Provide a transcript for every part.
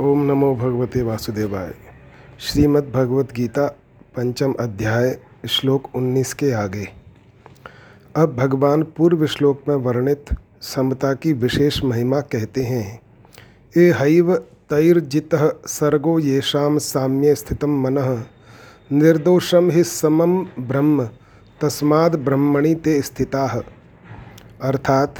ओम नमो भगवते वासुदेवाय। श्रीमद् भगवत गीता पंचम अध्याय, श्लोक 19 के आगे। अब भगवान पूर्व श्लोक में वर्णित समता की विशेष महिमा कहते हैं, ए हैव तैर्जित सर्गो येषाम साम्य स्थित मन। निर्दोषम ही समम ब्रह्म, तस्माद ब्रह्मणि ते स्थिता। अर्थात,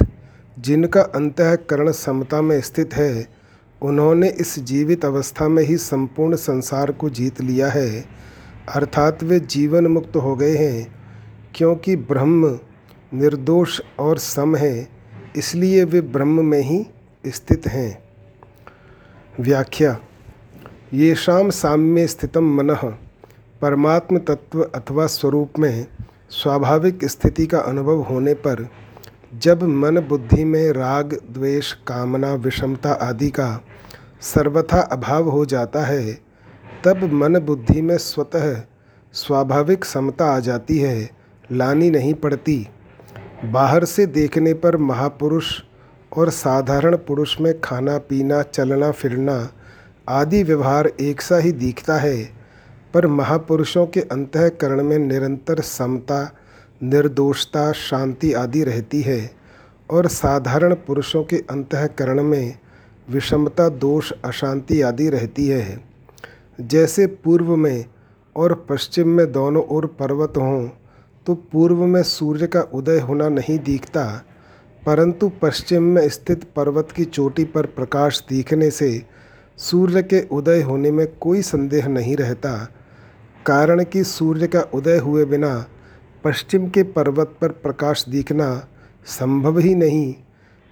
जिनका अंतकरण समता में स्थित है उन्होंने इस जीवित अवस्था में ही संपूर्ण संसार को जीत लिया है। अर्थात वे जीवन मुक्त हो गए हैं, क्योंकि ब्रह्म निर्दोष और सम है, इसलिए वे ब्रह्म में ही स्थित हैं। व्याख्या ये शाम साम्य स्थितम मन परमात्म तत्व अथवा स्वरूप में स्वाभाविक स्थिति का अनुभव होने पर, जब मन बुद्धि में राग, द्वेष, कामना, विषमता आदि का सर्वथा अभाव हो जाता है, तब मन बुद्धि में स्वतः स्वाभाविक समता आ जाती है, लानी नहीं पड़ती। बाहर से देखने पर महापुरुष और साधारण पुरुष में खाना, पीना, चलना, फिरना आदि व्यवहार एक सा ही दिखता है, पर महापुरुषों के अंतकरण में निरंतर समता, निर्दोषता, शांति आदि रहती है और साधारण पुरुषों के अंतकरण में विषमता, दोष, अशांति आदि रहती है। जैसे पूर्व में और पश्चिम में दोनों ओर पर्वत हों तो पूर्व में सूर्य का उदय होना नहीं दिखता, परंतु पश्चिम में स्थित पर्वत की चोटी पर प्रकाश दिखने से सूर्य के उदय होने में कोई संदेह नहीं रहता। कारण कि सूर्य का उदय हुए बिना पश्चिम के पर्वत पर प्रकाश दिखना संभव ही नहीं।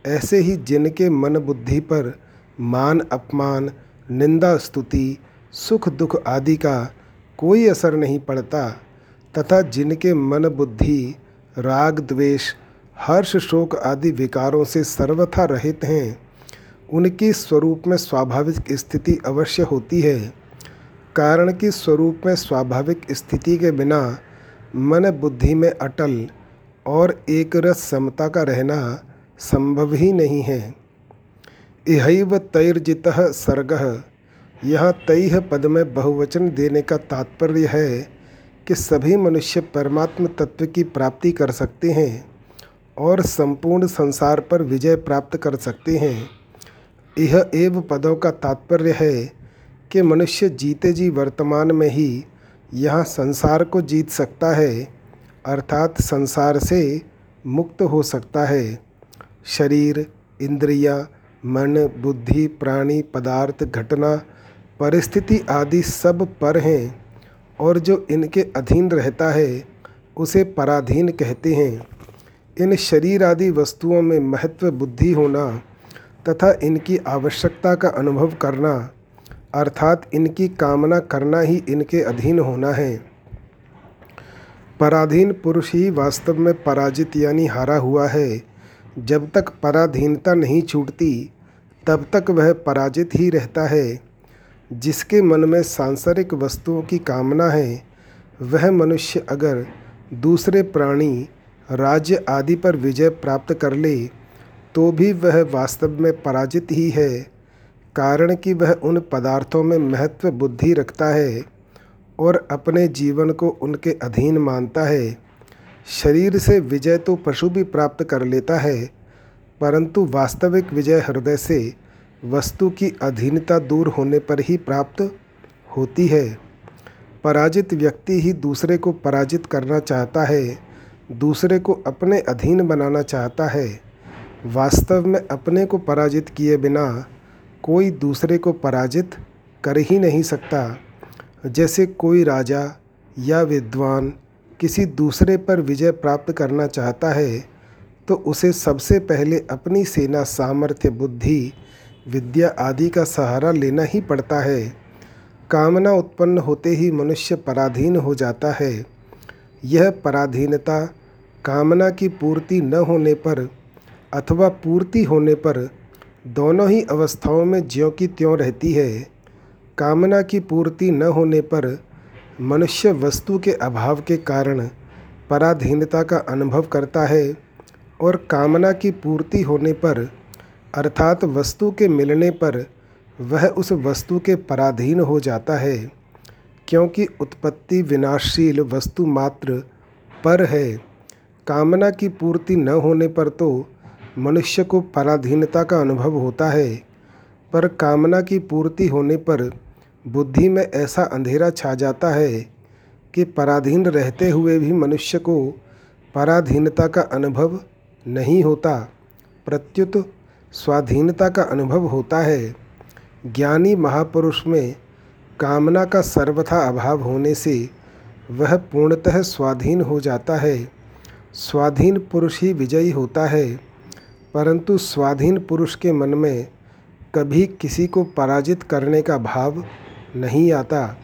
ऐसे ही जिनके मन बुद्धि पर मान अपमान, निंदा, स्तुति, सुख दुख आदि का कोई असर नहीं पड़ता, तथा जिनके मन बुद्धि, राग, द्वेष, हर्ष, शोक आदि विकारों से सर्वथा रहित हैं, उनकी स्वरूप में स्वाभाविक स्थिति अवश्य होती है। कारण कि स्वरूप में स्वाभाविक स्थिति के बिना मन बुद्धि में अटल और एक रस समता का रहना संभव ही नहीं है। इहैव तैर्जित सर्ग। यह तैह पद में बहुवचन देने का तात्पर्य है कि सभी मनुष्य परमात्म तत्व की प्राप्ति कर सकते हैं और संपूर्ण संसार पर विजय प्राप्त कर सकते हैं। यह एव पदों का तात्पर्य है कि मनुष्य जीते जी वर्तमान में ही यहाँ संसार को जीत सकता है, अर्थात संसार से मुक्त हो सकता है। शरीर इंद्रियाँ, मन बुद्धि प्राणी पदार्थ घटना परिस्थिति आदि सब पर हैं और जो इनके अधीन रहता है उसे पराधीन कहते हैं। इन शरीर आदि वस्तुओं में महत्व बुद्धि होना तथा इनकी आवश्यकता का अनुभव करना अर्थात इनकी कामना करना ही इनके अधीन होना है। पराधीन पुरुष ही वास्तव में पराजित यानी हारा हुआ है। जब तक पराधीनता नहीं छूटती, तब तक वह पराजित ही रहता है। जिसके मन में सांसारिक वस्तुओं की कामना है, वह मनुष्य अगर दूसरे प्राणी, राज्य आदि पर विजय प्राप्त कर ले तो भी वह वास्तव में पराजित ही है। कारण कि वह उन पदार्थों में महत्व बुद्धि रखता है और अपने जीवन को उनके अधीन मानता है। शरीर से विजय तो पशु भी प्राप्त कर लेता है, परंतु वास्तविक विजय हृदय से वस्तु की अधीनता दूर होने पर ही प्राप्त होती है। पराजित व्यक्ति ही दूसरे को पराजित करना चाहता है, दूसरे को अपने अधीन बनाना चाहता है। वास्तव में अपने को पराजित किए बिना कोई दूसरे को पराजित कर ही नहीं सकता, जैसे कोई राजा या विद्वान किसी दूसरे पर विजय प्राप्त करना चाहता है तो उसे सबसे पहले अपनी सेना, सामर्थ्य, बुद्धि, विद्या आदि का सहारा लेना ही पड़ता है। कामना उत्पन्न होते ही मनुष्य पराधीन हो जाता है। यह पराधीनता कामना की पूर्ति न होने पर अथवा पूर्ति होने पर दोनों ही अवस्थाओं में ज्यों की त्यों रहती है। कामना की पूर्ति न होने पर मनुष्य वस्तु के अभाव के कारण पराधीनता का अनुभव करता है और कामना की पूर्ति होने पर, अर्थात वस्तु के मिलने पर, वह उस वस्तु के पराधीन हो जाता है, क्योंकि उत्पत्ति विनाशशील वस्तु मात्र पर है। कामना की पूर्ति न होने पर तो मनुष्य को पराधीनता का अनुभव होता है, पर कामना की पूर्ति होने पर बुद्धि में ऐसा अंधेरा छा जाता है कि पराधीन रहते हुए भी मनुष्य को पराधीनता का अनुभव नहीं होता। प्रत्युत स्वाधीनता का अनुभव होता है। ज्ञानी महापुरुष में कामना का सर्वथा अभाव होने से वह पूर्णतः स्वाधीन हो जाता है। स्वाधीन पुरुष ही विजयी होता है। परंतु स्वाधीन पुरुष के मन में कभी किसी को पराजित करने का भाव नहीं आता,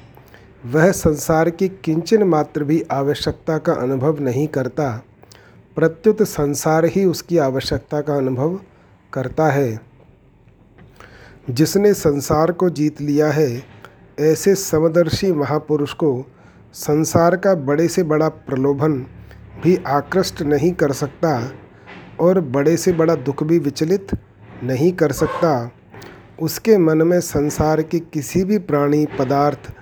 वह संसार की किंचन मात्र भी आवश्यकता का अनुभव नहीं करता। प्रत्युत संसार ही उसकी आवश्यकता का अनुभव करता है। जिसने संसार को जीत लिया है, ऐसे समदर्शी महापुरुष को संसार का बड़े से बड़ा प्रलोभन भी आकृष्ट नहीं कर सकता और बड़े से बड़ा दुख भी विचलित नहीं कर सकता। उसके मन में संसार की किसी भी प्राणी, पदार्थ,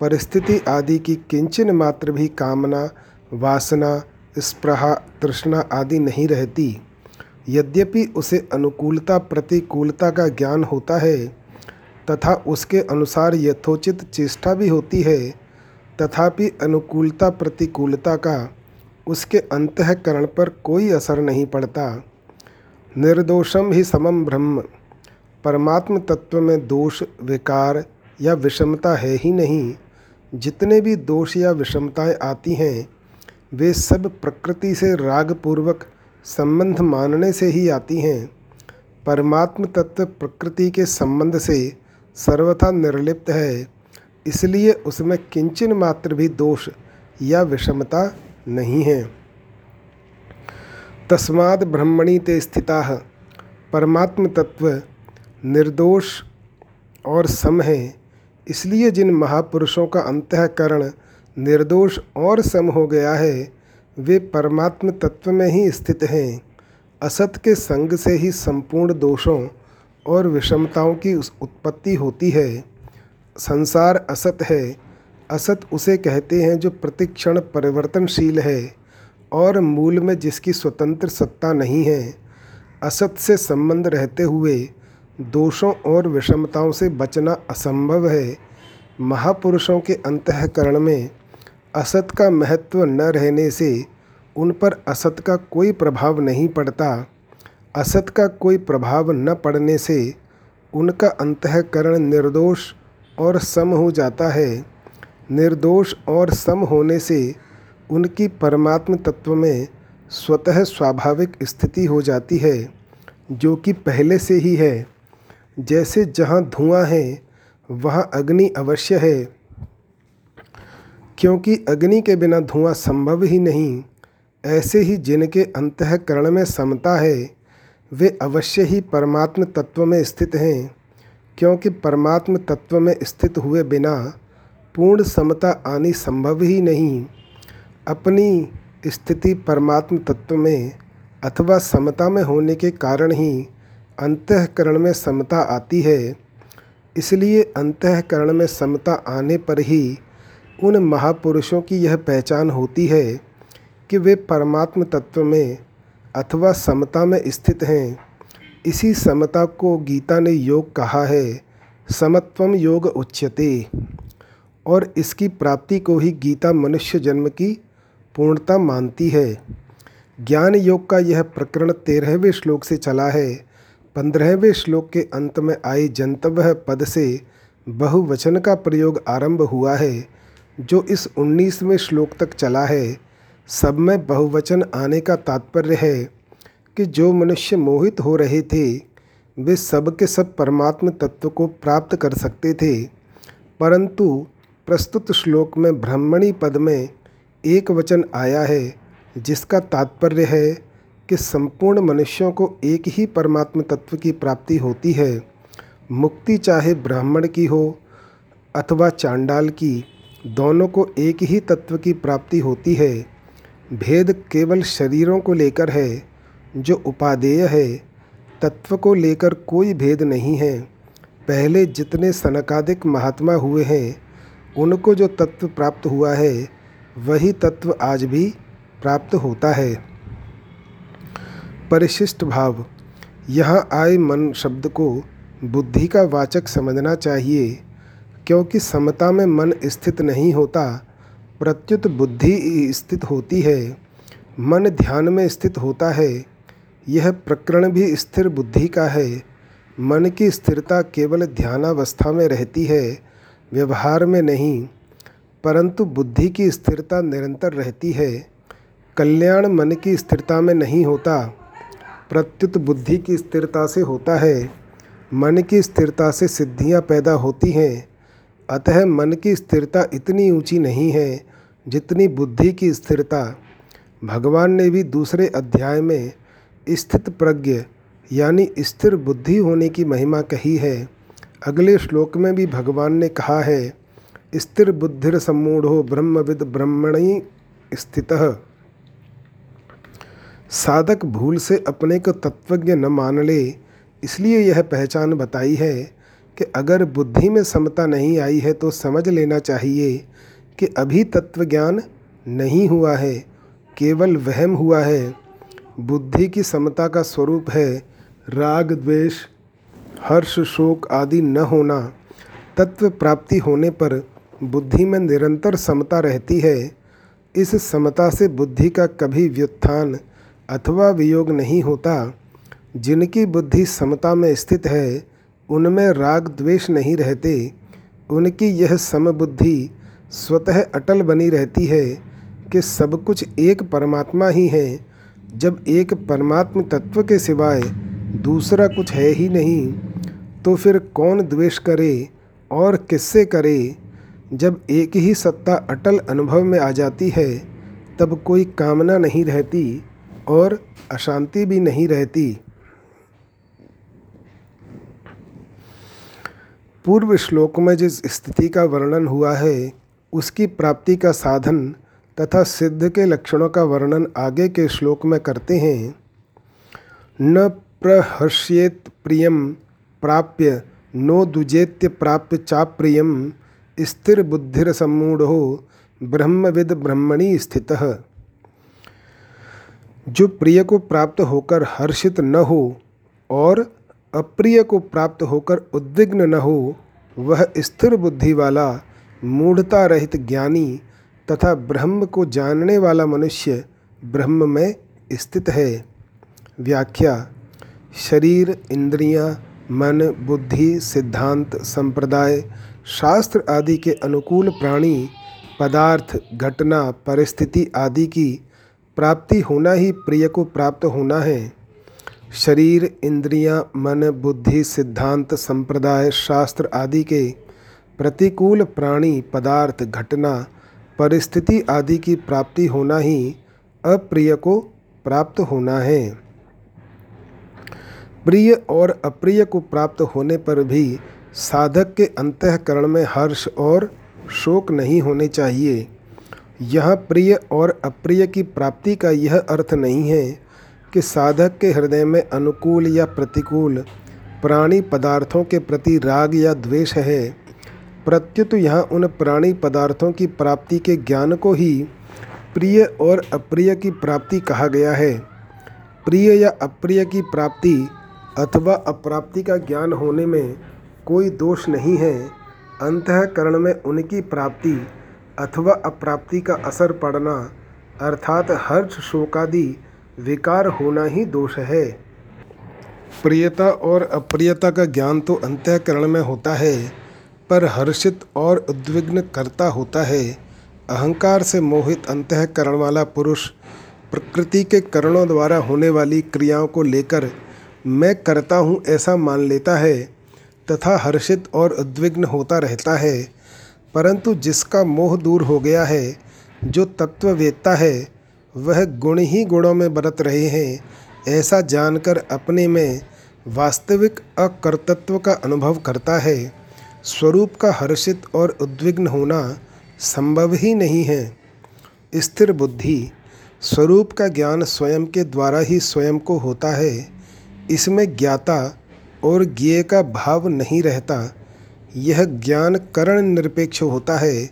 परिस्थिति आदि की किंचन मात्र भी कामना, वासना, स्प्रहा, तृष्णा आदि नहीं रहती। यद्यपि उसे अनुकूलता, प्रतिकूलता का ज्ञान होता है, तथा उसके अनुसार यथोचित चेष्टा भी होती है, तथापि अनुकूलता, प्रतिकूलता का उसके अंतकरण पर कोई असर नहीं पड़ता। निर्दोषम ही समम ब्रह्म। परमात्म तत्व में दोष, विकार या विषमता है ही नहीं। जितने भी दोष या विषमताएँ आती हैं, वे सब प्रकृति से रागपूर्वक संबंध मानने से ही आती हैं। परमात्म तत्व प्रकृति के संबंध से सर्वथा निर्लिप्त है। इसलिए उसमें किंचन मात्र भी दोष या विषमता नहीं है। तस्माद ब्रह्मणि ते स्थिता। परमात्म तत्व निर्दोष और सम है इसलिए जिन महापुरुषों का अंतकरण निर्दोष और सम हो गया है, वे परमात्म तत्व में ही स्थित हैं। असत के संग से ही संपूर्ण दोषों और विषमताओं की उत्पत्ति होती है। संसार असत है। असत उसे कहते हैं जो प्रतिक्षण परिवर्तनशील है और मूल में जिसकी स्वतंत्र सत्ता नहीं है। असत से संबंध रहते हुए दोषों और विषमताओं से बचना असंभव है। महापुरुषों के अंतकरण में असत का महत्व न रहने से उन पर असत का कोई प्रभाव नहीं पड़ता। असत का कोई प्रभाव न पड़ने से उनका अंतकरण निर्दोष और सम हो जाता है। निर्दोष और सम होने से उनकी परमात्म तत्व में स्वतः स्वाभाविक स्थिति हो जाती है, जो कि पहले से ही है। जैसे जहाँ धुआँ है, वहाँ अग्नि अवश्य है। क्योंकि अग्नि के बिना धुआँ संभव ही नहीं, ऐसे ही जिनके अंतकरण में समता है, वे अवश्य ही परमात्म तत्व में स्थित हैं। क्योंकि परमात्म तत्व में स्थित हुए बिना पूर्ण समता आनी संभव ही नहीं। अपनी स्थिति परमात्म तत्व में अथवा समता में होने के कारण ही अंतकरण में समता आती है, इसलिए अंतकरण में समता आने पर ही उन महापुरुषों की यह पहचान होती है कि वे परमात्म तत्व में अथवा समता में स्थित हैं। इसी समता को गीता ने योग कहा है समत्वम योग उच्यते। और इसकी प्राप्ति को ही गीता मनुष्य जन्म की पूर्णता मानती है। ज्ञान योग का यह प्रकरण तेरहवें श्लोक से चला है। पंद्रहवें श्लोक के अंत में आई जंतव्य पद से बहुवचन का प्रयोग आरंभ हुआ है, जो इस उन्नीसवें श्लोक तक चला है। सब में बहुवचन आने का तात्पर्य है कि जो मनुष्य मोहित हो रहे थे, वे सब के सब परमात्म तत्व को प्राप्त कर सकते थे। परंतु प्रस्तुत श्लोक में ब्राह्मणी पद में एक वचन आया है, जिसका तात्पर्य है कि संपूर्ण मनुष्यों को एक ही परमात्म तत्व की प्राप्ति होती है। मुक्ति चाहे ब्राह्मण की हो अथवा चांडाल की, दोनों को एक ही तत्व की प्राप्ति होती है। भेद केवल शरीरों को लेकर है, जो उपादेय है। तत्व को लेकर कोई भेद नहीं है। पहले जितने सनकादिक महात्मा हुए हैं, उनको जो तत्व प्राप्त हुआ है, वही तत्व आज भी प्राप्त होता है। परिशिष्ट भाव। यहाँ आए मन शब्द को बुद्धि का वाचक समझना चाहिए, क्योंकि समता में मन स्थित नहीं होता, प्रत्युत बुद्धि स्थित होती है, मन ध्यान में स्थित होता है। यह प्रकरण भी स्थिर बुद्धि का है। मन की स्थिरता केवल ध्यानावस्था में रहती है, व्यवहार में नहीं, परंतु बुद्धि की स्थिरता निरंतर रहती है। कल्याण मन की स्थिरता में नहीं होता प्रत्युत बुद्धि की स्थिरता से होता है। मन की स्थिरता से सिद्धियाँ पैदा होती हैं। अतः मन की स्थिरता इतनी ऊँची नहीं है जितनी बुद्धि की स्थिरता। भगवान ने भी दूसरे अध्याय में स्थित प्रज्ञ यानी स्थिर बुद्धि होने की महिमा कही है। अगले श्लोक में भी भगवान ने कहा है, स्थिर बुद्धिर सम्मूढ़ो ब्रह्मविद ब्रह्मणी स्थित। साधक भूल से अपने को तत्वज्ञ न मान ले, इसलिए यह पहचान बताई है कि अगर बुद्धि में समता नहीं आई है तो समझ लेना चाहिए कि अभी तत्व ज्ञान नहीं हुआ है, केवल वहम हुआ है। बुद्धि की समता का स्वरूप है राग, द्वेष, हर्ष, शोक आदि न होना। तत्व प्राप्ति होने पर बुद्धि में निरंतर समता रहती है। इस समता से बुद्धि का कभी व्युत्थान अथवा वियोग नहीं होता, जिनकी बुद्धि समता में स्थित है, उनमें राग द्वेष नहीं रहते, उनकी यह समबुद्धि स्वतः अटल बनी रहती है कि सब कुछ एक परमात्मा ही है। जब एक परमात्म तत्व के सिवाय दूसरा कुछ है ही नहीं तो फिर कौन द्वेष करे और किससे करे? जब एक ही सत्ता अटल अनुभव में आ जाती है, तब कोई कामना नहीं रहती। और अशांति भी नहीं रहती। पूर्व श्लोक में जिस स्थिति का वर्णन हुआ है, उसकी प्राप्ति का साधन तथा सिद्ध के लक्षणों का वर्णन आगे के श्लोक में करते हैं। न प्रहर्ष्येत प्रियम प्राप्य, नो दुजेत्य प्राप्य चाप्रियम स्थिर बुद्धिर सम्मूढ़ो ब्रह्मविद ब्रह्मणि स्थित। जो प्रिय को प्राप्त होकर हर्षित न हो और अप्रिय को प्राप्त होकर उद्विग्न न हो वह स्थिर बुद्धि वाला मूढ़ता रहित ज्ञानी तथा ब्रह्म को जानने वाला मनुष्य ब्रह्म में स्थित है। व्याख्या शरीर इंद्रियाँ, मन बुद्धि सिद्धांत संप्रदाय शास्त्र आदि के अनुकूल प्राणी पदार्थ घटना परिस्थिति आदि की प्राप्ति होना ही प्रिय को प्राप्त होना है। शरीर इंद्रियाँ, मन बुद्धि सिद्धांत संप्रदाय शास्त्र आदि के प्रतिकूल प्राणी पदार्थ घटना परिस्थिति आदि की प्राप्ति होना ही अप्रिय को प्राप्त होना है। प्रिय और अप्रिय को प्राप्त होने पर भी साधक के अंतकरण में हर्ष और शोक नहीं होने चाहिए। यह प्रिय और अप्रिय की प्राप्ति का यह अर्थ नहीं है कि साधक के हृदय में अनुकूल या प्रतिकूल, प्राणी पदार्थों के प्रति राग या द्वेष है। प्रत्युत यहाँ उन प्राणी पदार्थों की प्राप्ति के ज्ञान को ही प्रिय और अप्रिय की प्राप्ति कहा गया है। प्रिय या अप्रिय की प्राप्ति अथवा अप्राप्ति का ज्ञान होने में कोई दोष नहीं है। अंतकरण में उनकी प्राप्ति अथवा अप्राप्ति का असर पड़ना, अर्थात हर्ष शोकादि, विकार होना ही दोष है। प्रियता और अप्रियता का ज्ञान तो अंतकरण में होता है, पर हर्षित और उद्विग्न करता होता है। अहंकार से मोहित अंतकरण वाला पुरुष प्रकृति के करणों द्वारा होने वाली क्रियाओं को लेकर, मैं करता हूँ ऐसा मान लेता है तथा हर्षित और उद्विग्न होता रहता है। परंतु जिसका मोह दूर हो गया है, जो तत्व वेत्ता है, वह गुण ही गुणों में बरत रहे हैं, ऐसा जानकर अपने में वास्तविक अकर्तत्व का अनुभव करता है। स्वरूप का हर्षित और उद्विग्न होना संभव ही नहीं है। स्थिर बुद्धि स्वरूप का ज्ञान स्वयं के द्वारा ही स्वयं को होता है। इसमें ज्ञाता और ज्ञेय का भाव नहीं रहता। यह ज्ञान करण निरपेक्ष होता है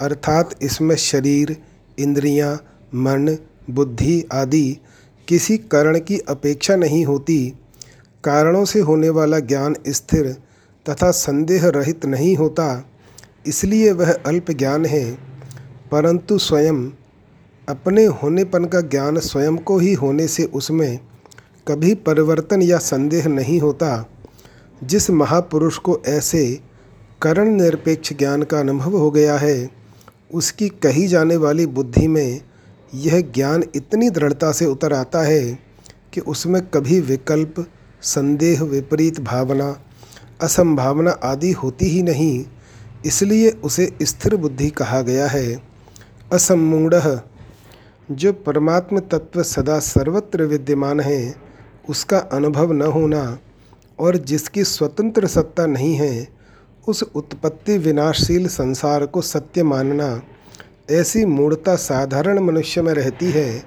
अर्थात इसमें शरीर इंद्रियाँ, मन बुद्धि आदि किसी कारण की अपेक्षा नहीं होती। कारणों से होने वाला ज्ञान स्थिर तथा संदेह रहित नहीं होता इसलिए वह अल्प ज्ञान है। परंतु स्वयं अपने होनेपन का ज्ञान स्वयं को ही होने से उसमें कभी परिवर्तन या संदेह नहीं होता। जिस महापुरुष को ऐसे करण निरपेक्ष ज्ञान का अनुभव हो गया है, उसकी कही जाने वाली बुद्धि में यह ज्ञान इतनी दृढ़ता से उतर आता है कि उसमें कभी विकल्प, संदेह, विपरीत भावना, असंभावना आदि होती ही नहीं, इसलिए उसे स्थिर बुद्धि कहा गया है। असमूढ़ जो परमात्म तत्व सदा सर्वत्र विद्यमान है, उसका अनुभव न होना और जिसकी स्वतंत्र सत्ता नहीं है, उस उत्पत्ति विनाशशील संसार को सत्य मानना ऐसी मूढ़ता साधारण मनुष्य में रहती है।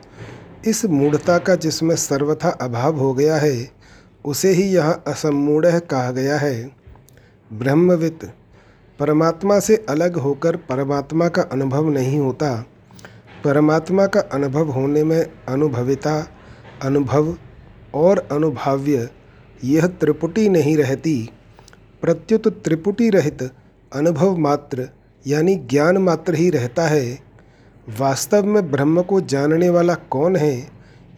इस मूढ़ता का जिसमें सर्वथा अभाव हो गया है, उसे ही यह असमूढ़ कहा गया है। ब्रह्मविद परमात्मा से अलग होकर परमात्मा का अनुभव नहीं होता। परमात्मा का अनुभव होने में अनुभविता, अनुभव और अनुभाव्य यह त्रिपुटी नहीं रहती। प्रत्युत त्रिपुटी रहित अनुभव मात्र, यानी ज्ञान मात्र ही रहता है। वास्तव में ब्रह्म को जानने वाला कौन है,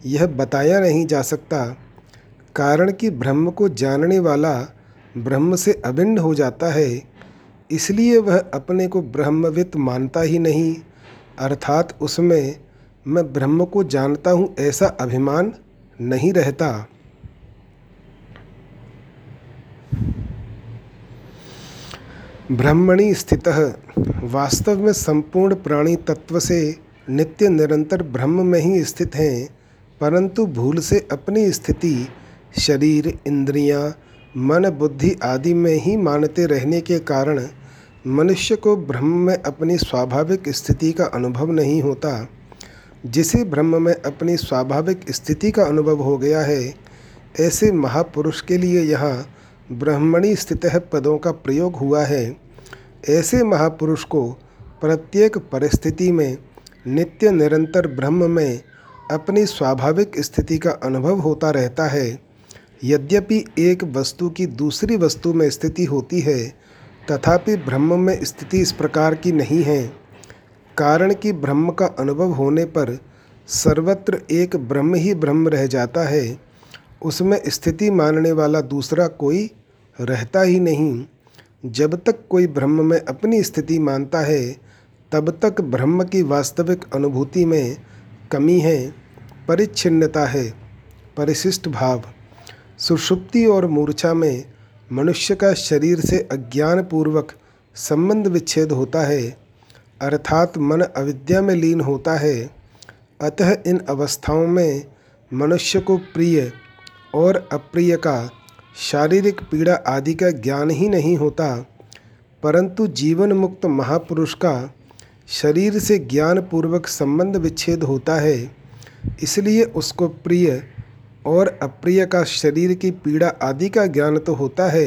यह बताया नहीं जा सकता। कारण कि ब्रह्म को जानने वाला ब्रह्म से अभिन्न हो जाता है, इसलिए वह अपने को ब्रह्मविद मानता ही नहीं। अर्थात उसमें मैं ब्रह्म को जानता हूँ ऐसा अभिमान नहीं रहता। ब्रह्मणि स्थित वास्तव में संपूर्ण प्राणी तत्व से नित्य निरंतर ब्रह्म में ही स्थित हैं परंतु भूल से अपनी स्थिति शरीर इंद्रियाँ, मन बुद्धि आदि में ही मानते रहने के कारण मनुष्य को ब्रह्म में अपनी स्वाभाविक स्थिति का अनुभव नहीं होता। जिसे ब्रह्म में अपनी स्वाभाविक स्थिति का अनुभव हो गया है ऐसे महापुरुष के लिए यहाँ ब्रह्मणी स्थित पदों का प्रयोग हुआ है। ऐसे महापुरुष को प्रत्येक परिस्थिति में नित्य निरंतर ब्रह्म में अपनी स्वाभाविक स्थिति का अनुभव होता रहता है। यद्यपि एक वस्तु की दूसरी वस्तु में स्थिति होती है, तथापि ब्रह्म में स्थिति इस प्रकार की नहीं है। कारण कि ब्रह्म का अनुभव होने पर सर्वत्र एक ब्रह्म ही ब्रह्म रह जाता है। उसमें स्थिति मानने वाला दूसरा कोई रहता ही नहीं। जब तक कोई ब्रह्म में अपनी स्थिति मानता है, तब तक ब्रह्म की वास्तविक अनुभूति में कमी है, परिच्छिन्नता है, परिशिष्ट भाव। सुषुप्ति और मूर्छा में मनुष्य का शरीर से अज्ञानपूर्वक संबंध विच्छेद होता है, अर्थात मन अविद्या में लीन होता है। अतः इन अवस्थाओं में मनुष्य को प्रिय और अप्रिय का। शारीरिक पीड़ा आदि का ज्ञान ही नहीं होता परंतु जीवन मुक्त महापुरुष का शरीर से ज्ञान पूर्वक संबंध विच्छेद होता है इसलिए उसको प्रिय और अप्रिय का शरीर की पीड़ा आदि का ज्ञान तो होता है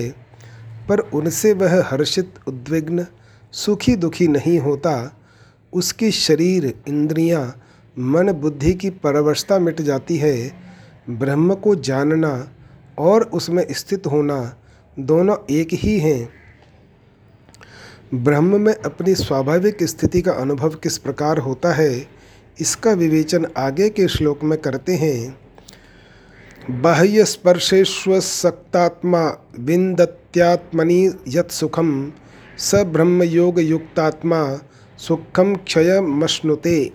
पर उनसे वह हर्षित उद्विग्न सुखी दुखी नहीं होता। उसकी शरीर इंद्रियाँ, मन बुद्धि की परवस्था मिट जाती है ब्रह्म को जानना और उसमें स्थित होना दोनों एक ही हैं। ब्रह्म में अपनी स्वाभाविक स्थिति का अनुभव किस प्रकार होता है, इसका विवेचन आगे के श्लोक में करते हैं। बाह्यस्पर्शेष्वसक्तात्मा विन्दत्यात्मनि यत्सुखं स ब्रह्म योग युक्तात्मा सुखम क्षयमश्नुते।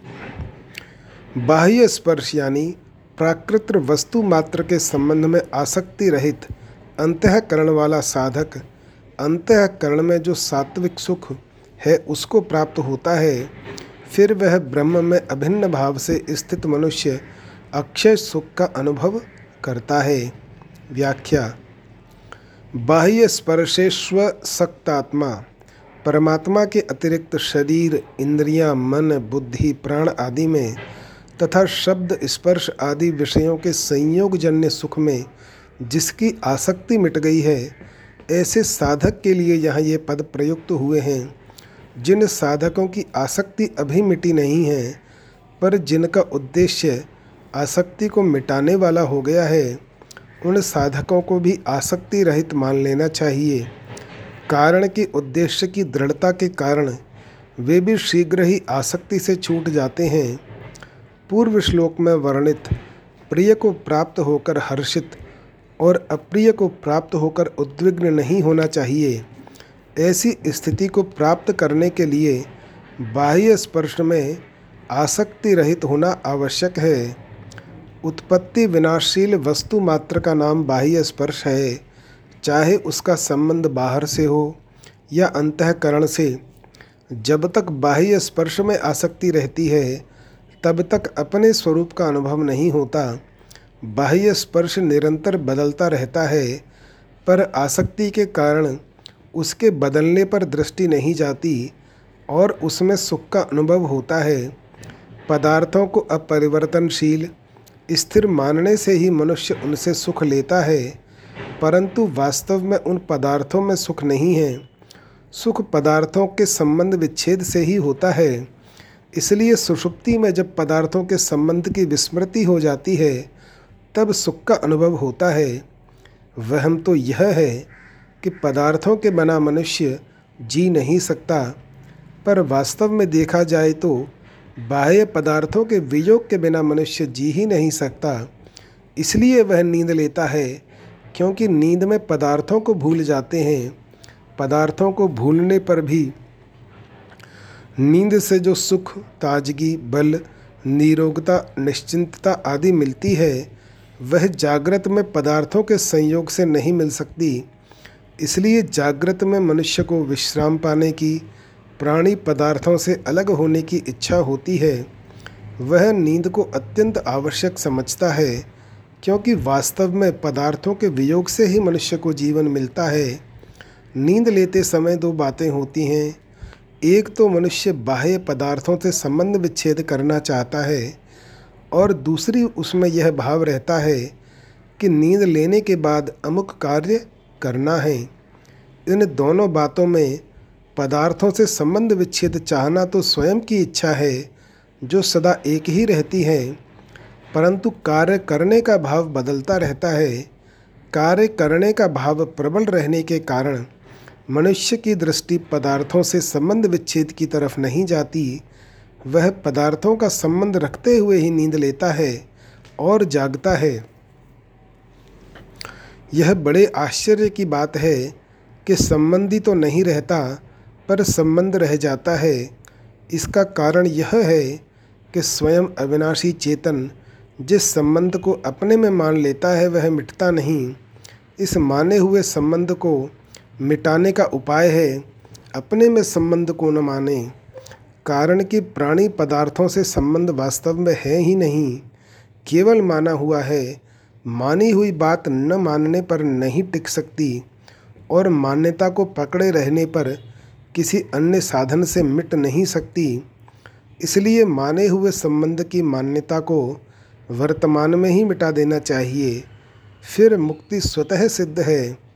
बाह्य स्पर्श यानी प्राकृत वस्तु मात्र के संबंध में आसक्ति रहित अंतकरण वाला साधक अंतकरण में जो सात्विक सुख है उसको प्राप्त होता है फिर वह ब्रह्म में अभिन्न भाव से स्थित मनुष्य अक्षय सुख का अनुभव करता है। व्याख्या बाह्य स्पर्शेश्व सक्तात्मा परमात्मा के अतिरिक्त शरीर इंद्रियाँ, मन बुद्धि प्राण आदि में तथा शब्द स्पर्श आदि विषयों के संयोगजन्य सुख में जिसकी आसक्ति मिट गई है, ऐसे साधक के लिए यहाँ ये पद प्रयुक्त हुए हैं, जिन साधकों की आसक्ति अभी मिटी नहीं है, पर जिनका उद्देश्य आसक्ति को मिटाने वाला हो गया है, उन साधकों को भी आसक्ति रहित मान लेना चाहिए। कारण कि उद्देश्य की दृढ़ता के कारण वे भी शीघ्र ही आसक्ति से छूट जाते हैं। पूर्व श्लोक में वर्णित, प्रिय को प्राप्त होकर हर्षित और अप्रिय को प्राप्त होकर उद्विग्न नहीं होना चाहिए। ऐसी स्थिति को प्राप्त करने के लिए बाह्य स्पर्श में आसक्ति रहित होना आवश्यक है। उत्पत्ति विनाशील वस्तु मात्र का नाम बाह्य स्पर्श है, चाहे उसका संबंध बाहर से हो या अंतकरण से। जब तक बाह्य स्पर्श में आसक्ति रहती है तब तक अपने स्वरूप का अनुभव नहीं होता। बाह्य स्पर्श निरंतर बदलता रहता है, पर आसक्ति के कारण उसके बदलने पर दृष्टि नहीं जाती और उसमें सुख का अनुभव होता है। पदार्थों को अपरिवर्तनशील, स्थिर मानने से ही मनुष्य उनसे सुख लेता है, परंतु वास्तव में उन पदार्थों में सुख नहीं है। सुख पदार्थों के संबंध विच्छेद से ही होता है। इसलिए सुषुप्ति में जब पदार्थों के संबंध की विस्मृति हो जाती है, तब सुख का अनुभव होता है। वहम तो यह है कि पदार्थों के बना मनुष्य जी नहीं सकता। पर वास्तव में देखा जाए तो बाह्य पदार्थों के वियोग के बिना मनुष्य जी ही नहीं सकता। इसलिए वह नींद लेता है, क्योंकि नींद में पदार्थों को भूल जाते हैं। पदार्थों को भूलने पर भी नींद से जो सुख, ताजगी, बल, निरोगता, निश्चिंतता आदि मिलती है, वह जागृत में पदार्थों के संयोग से नहीं मिल सकती। इसलिए जागृत में मनुष्य को विश्राम पाने की, प्राणी पदार्थों से अलग होने की इच्छा होती है। वह नींद को अत्यंत आवश्यक समझता है, क्योंकि वास्तव में पदार्थों के वियोग से ही मनुष्य को जीवन मिलता है। नींद लेते समय दो बातें होती हैं। एक तो मनुष्य बाह्य पदार्थों से संबंध विच्छेद करना चाहता है और दूसरी उसमें यह भाव रहता है कि नींद लेने के बाद अमुक कार्य करना है। इन दोनों बातों में पदार्थों से संबंध विच्छेद चाहना तो स्वयं की इच्छा है, जो सदा एक ही रहती है, परंतु कार्य करने का भाव बदलता रहता है। कार्य करने का भाव प्रबल रहने के कारण मनुष्य की दृष्टि पदार्थों से संबंध विच्छेद की तरफ़ नहीं जाती, वह पदार्थों का संबंध रखते हुए ही नींद लेता है और जागता है। यह बड़े आश्चर्य की बात है कि संबंधी तो नहीं रहता, पर संबंध रह जाता है। इसका कारण यह है कि स्वयं अविनाशी चेतन जिस संबंध को अपने में मान लेता है, वह मिटता नहीं। इस माने हुए संबंध को मिटाने का उपाय है, अपने में संबंध को न माने। कारण कि प्राणी पदार्थों से संबंध वास्तव में है ही नहीं। केवल माना हुआ है, मानी हुई बात न मानने पर नहीं टिक सकती और मान्यता को पकड़े रहने पर किसी अन्य साधन से मिट नहीं सकती। इसलिए माने हुए संबंध की मान्यता को वर्तमान में ही मिटा देना चाहिए। फिर मुक्ति स्वतः सिद्ध है।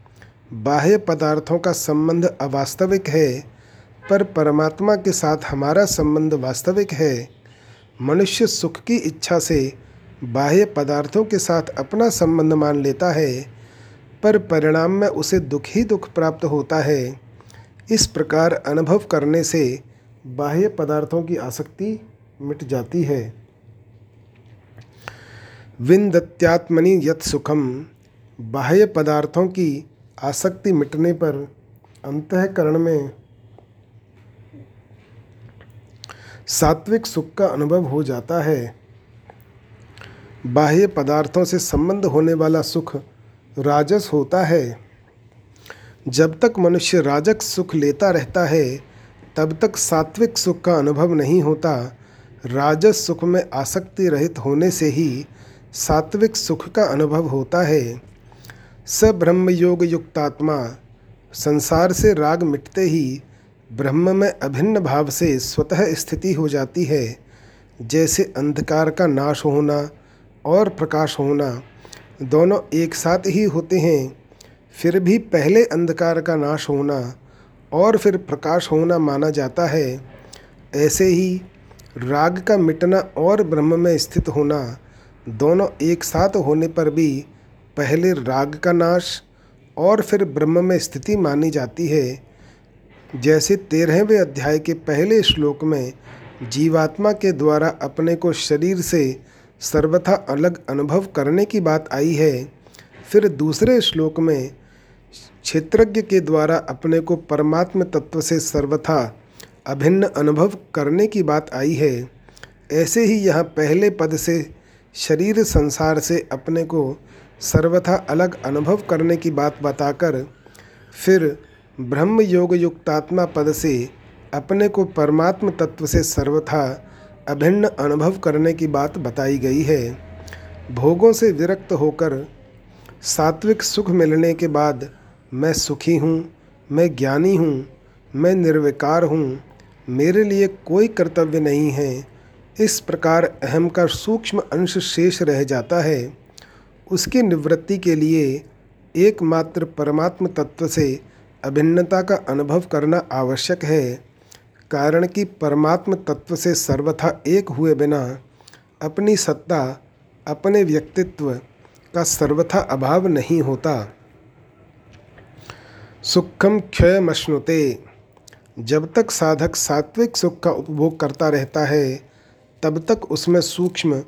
बाह्य पदार्थों का संबंध अवास्तविक है, पर परमात्मा के साथ हमारा संबंध वास्तविक है। मनुष्य सुख की इच्छा से बाह्य पदार्थों के साथ अपना संबंध मान लेता है, पर परिणाम में उसे दुख ही दुख प्राप्त होता है। इस प्रकार अनुभव करने से बाह्य पदार्थों की आसक्ति मिट जाती है। विन्दत्यात्मनि यत सुखम बाह्य पदार्थों की आसक्ति मिटने पर अंतकरण में सात्विक सुख का अनुभव हो जाता है। बाह्य पदार्थों से संबंध होने वाला सुख राजस होता है। जब तक मनुष्य राजक सुख लेता रहता है, तब तक सात्विक सुख का अनुभव नहीं होता। राजस सुख में आसक्ति रहित होने से ही सात्विक सुख का अनुभव होता है। स ब्रह्म योग युक्तात्मा संसार से राग मिटते ही ब्रह्म में अभिन्न भाव से स्वतः स्थिति हो जाती है। जैसे अंधकार का नाश होना और प्रकाश होना दोनों एक साथ ही होते हैं, फिर भी पहले अंधकार का नाश होना और फिर प्रकाश होना माना जाता है। ऐसे ही राग का मिटना और ब्रह्म में स्थित होना दोनों एक साथ होने पर भी पहले राग का नाश और फिर ब्रह्म में स्थिति मानी जाती है। जैसे तेरहवें अध्याय के पहले श्लोक में जीवात्मा के द्वारा अपने को शरीर से सर्वथा अलग अनुभव करने की बात आई है। फिर दूसरे श्लोक में क्षेत्रज्ञ के द्वारा अपने को परमात्म तत्व से सर्वथा अभिन्न अनुभव करने की बात आई है। ऐसे ही यह पहले पद से शरीर संसार से अपने को सर्वथा अलग अनुभव करने की बात बताकर फिर ब्रह्म योग युक्तात्मा पद से अपने को परमात्म तत्व से सर्वथा अभिन्न अनुभव करने की बात बताई गई है। भोगों से विरक्त होकर सात्विक सुख मिलने के बाद मैं सुखी हूँ, मैं ज्ञानी हूँ, मैं निर्विकार हूँ, मेरे लिए कोई कर्तव्य नहीं है। इस प्रकार अहम का सूक्ष्म अंश शेष रह जाता है। उसकी निवृत्ति के लिए एकमात्र परमात्म तत्व से अभिन्नता का अनुभव करना आवश्यक है। कारण कि परमात्म तत्व से सर्वथा एक हुए बिना अपनी सत्ता, अपने व्यक्तित्व का सर्वथा अभाव नहीं होता। सुखम क्षय मश्नुते जब तक साधक सात्विक सुख का उपभोग करता रहता है, तब तक उसमें सूक्ष्म